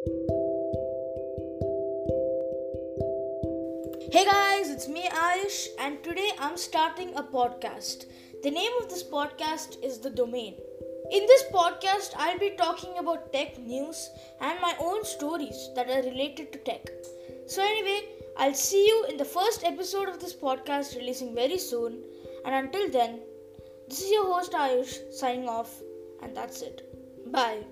Hey guys, it's me Ayush, and today I'm starting a podcast. The name of this podcast is The Domain. In this podcast, I'll be talking about tech news and my own stories that are related to tech. So, anyway, I'll see you in the first episode of this podcast releasing very soon. And until then, this is your host Ayush signing off, and that's it. Bye.